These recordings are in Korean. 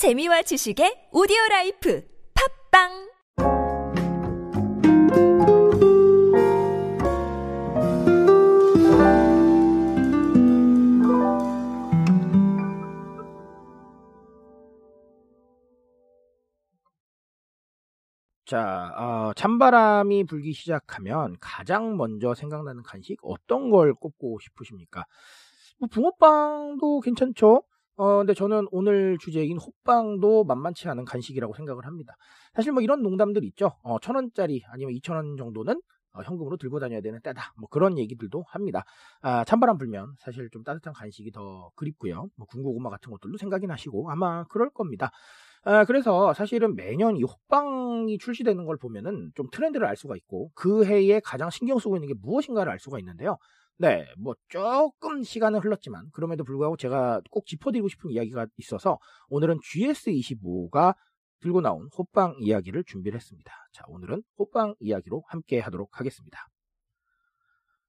재미와 지식의 오디오 라이프 팟빵 자, 어, 찬바람이 불기 시작하면 가장 먼저 생각나는 간식 어떤 걸 꼽고 싶으십니까? 뭐 붕어빵도 괜찮죠? 어, 근데 저는 오늘 주제인 호빵도 만만치 않은 간식이라고 생각을 합니다. 사실 뭐 이런 농담들 있죠. 어, 천 원짜리 아니면 이천 원 정도는 어, 현금으로 들고 다녀야 되는 때다. 뭐 그런 얘기들도 합니다. 아, 찬바람 불면 사실 좀 따뜻한 간식이 더 그립고요. 뭐 군고구마 같은 것들도 생각이 나시고 아마 그럴 겁니다. 아, 그래서 사실은 매년 이 호빵이 출시되는 걸 보면은 좀 트렌드를 알 수가 있고 그 해에 가장 신경 쓰고 있는 게 무엇인가를 알 수가 있는데요. 네, 뭐 조금 시간은 흘렀지만 그럼에도 불구하고 제가 꼭 짚어드리고 싶은 이야기가 있어서 오늘은 GS25가 들고 나온 호빵 이야기를 준비를 했습니다. 자, 오늘은 호빵 이야기로 함께 하도록 하겠습니다.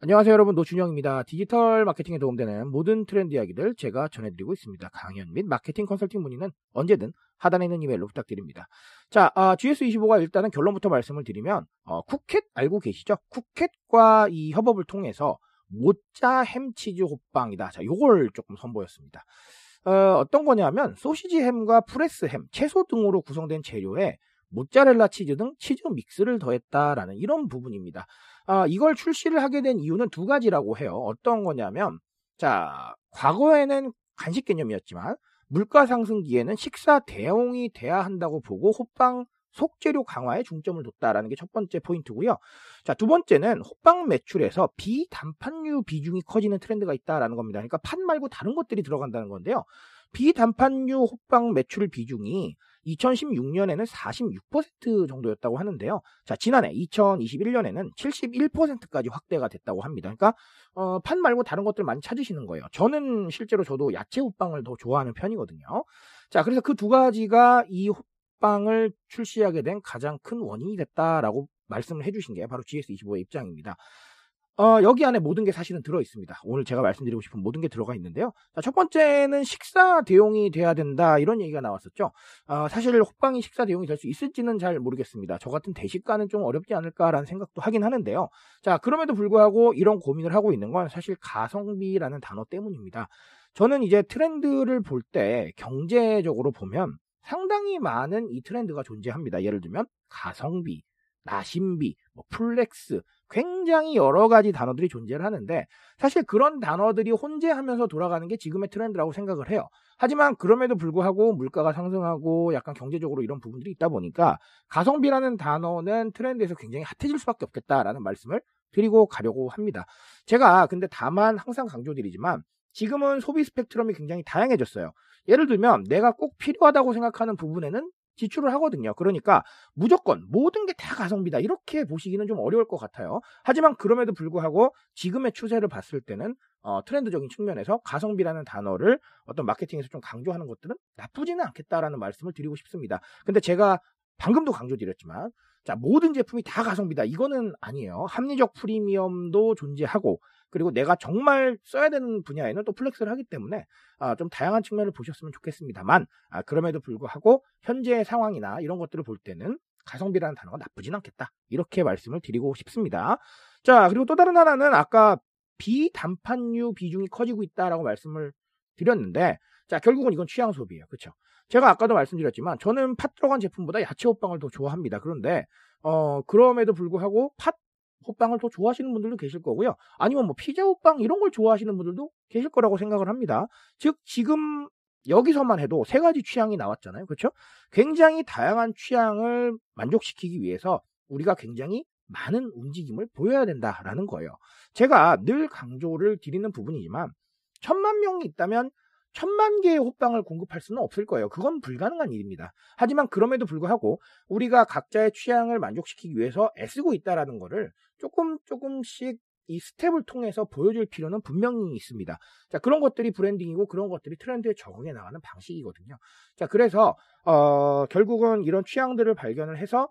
안녕하세요 여러분 노준영입니다. 디지털 마케팅에 도움되는 모든 트렌드 이야기들 제가 전해드리고 있습니다. 강연 및 마케팅 컨설팅 문의는 언제든 하단에 있는 이메일로 부탁드립니다. 자, 아, GS25가 일단은 결론부터 말씀을 드리면 어, 쿠켓 알고 계시죠? 쿠켓과 이 협업을 통해서 모짜 햄치즈 호빵이다. 자, 요걸 조금 선보였습니다. 어, 어떤 거냐면 소시지 햄과 프레스 햄, 채소 등으로 구성된 재료에 모짜렐라 치즈 등 치즈 믹스를 더했다라는 이런 부분입니다. 아, 이걸 출시를 하게 된 이유는 두 가지라고 해요. 어떤 거냐면, 자, 과거에는 간식 개념이었지만, 물가 상승기에는 식사 대용이 돼야 한다고 보고 호빵 속재료 강화에 중점을 뒀다라는 게 첫 번째 포인트고요. 자, 두 번째는 호빵 매출에서 비단판류 비중이 커지는 트렌드가 있다라는 겁니다. 그러니까 판 말고 다른 것들이 들어간다는 건데요. 비단판류 호빵 매출 비중이 2016년에는 46% 정도였다고 하는데요. 자, 지난해 2021년에는 71%까지 확대가 됐다고 합니다. 그러니까 어, 판 말고 다른 것들 많이 찾으시는 거예요. 저는 실제로 저도 야채 호빵을 더 좋아하는 편이거든요. 자, 그래서 그 두 가지가 이호 빵을 출시하게 된 가장 큰 원인이 됐다라고 말씀을 해주신 게 바로 GS25의 입장입니다. 어, 여기 안에 모든 게 사실은 들어 있습니다. 오늘 제가 말씀드리고 싶은 모든 게 들어가 있는데요. 자, 첫 번째는 식사 대용이 돼야 된다 이런 얘기가 나왔었죠. 어, 사실 호빵이 식사 대용이 될 수 있을지는 잘 모르겠습니다. 저 같은 대식가는 좀 어렵지 않을까라는 생각도 하긴 하는데요. 자, 그럼에도 불구하고 이런 고민을 하고 있는 건 사실 가성비라는 단어 때문입니다. 저는 이제 트렌드를 볼 때 경제적으로 보면 상당히 많은 이 트렌드가 존재합니다. 예를 들면 가성비, 나심비, 뭐 flex, 굉장히 여러 가지 단어들이 존재를 하는데 사실 그런 단어들이 혼재하면서 돌아가는 게 지금의 트렌드라고 생각을 해요. 하지만 그럼에도 불구하고 물가가 상승하고 약간 경제적으로 이런 부분들이 있다 보니까 가성비라는 단어는 트렌드에서 굉장히 핫해질 수밖에 없겠다라는 말씀을 드리고 가려고 합니다. 제가 근데 다만 항상 강조드리지만 지금은 소비 스펙트럼이 굉장히 다양해졌어요. 예를 들면 내가 꼭 필요하다고 생각하는 부분에는 지출을 하거든요. 그러니까 무조건 모든 게 다 가성비다. 이렇게 보시기는 좀 어려울 것 같아요. 하지만 그럼에도 불구하고 지금의 추세를 봤을 때는 어, 트렌드적인 측면에서 가성비라는 단어를 어떤 마케팅에서 좀 강조하는 것들은 나쁘지는 않겠다라는 말씀을 드리고 싶습니다. 근데 제가 방금도 강조드렸지만 자, 모든 제품이 다 가성비다. 이거는 아니에요. 합리적 프리미엄도 존재하고 그리고 내가 정말 써야 되는 분야에는 또 flex를 하기 때문에 아, 좀 다양한 측면을 보셨으면 좋겠습니다만 아, 그럼에도 불구하고 현재 상황이나 이런 것들을 볼 때는 가성비라는 단어가 나쁘진 않겠다. 이렇게 말씀을 드리고 싶습니다. 자, 그리고 또 다른 하나는 아까 비단팥류 비중이 커지고 있다라고 말씀을 드렸는데 자, 결국은 이건 취향 소비예요. 그렇죠? 제가 아까도 말씀드렸지만 저는 팥 들어간 제품보다 야채 호빵을 더 좋아합니다. 그런데 어, 그럼에도 불구하고 팥 호빵을 더 좋아하시는 분들도 계실 거고요. 아니면 뭐 피자 호빵 이런 걸 좋아하시는 분들도 계실 거라고 생각을 합니다. 즉 지금 여기서만 해도 세 가지 취향이 나왔잖아요. 그렇죠? 굉장히 다양한 취향을 만족시키기 위해서 우리가 굉장히 많은 움직임을 보여야 된다라는 거예요. 제가 늘 강조를 드리는 부분이지만 천만 명이 있다면 천만 개의 호빵을 공급할 수는 없을 거예요. 그건 불가능한 일입니다. 하지만 그럼에도 불구하고 우리가 각자의 취향을 만족시키기 위해서 애쓰고 있다라는 거를 조금 조금씩 이 스텝을 통해서 보여줄 필요는 분명히 있습니다. 자, 그런 것들이 브랜딩이고 그런 것들이 트렌드에 적응해 나가는 방식이거든요. 자, 그래서, 어, 결국은 이런 취향들을 발견을 해서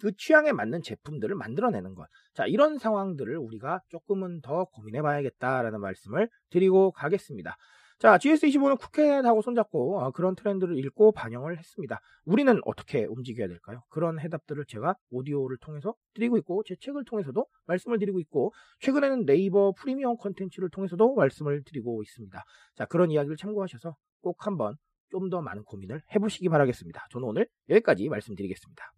그 취향에 맞는 제품들을 만들어내는 것. 자, 이런 상황들을 우리가 조금은 더 고민해 봐야겠다라는 말씀을 드리고 가겠습니다. 자, GS25는 쿠켓하고 손잡고 어, 그런 트렌드를 읽고 반영을 했습니다. 우리는 어떻게 움직여야 될까요? 그런 해답들을 제가 오디오를 통해서 드리고 있고 제 책을 통해서도 말씀을 드리고 있고 최근에는 네이버 프리미엄 컨텐츠를 통해서도 말씀을 드리고 있습니다. 자, 그런 이야기를 참고하셔서 꼭 한번 좀 더 많은 고민을 해보시기 바라겠습니다. 저는 오늘 여기까지 말씀드리겠습니다.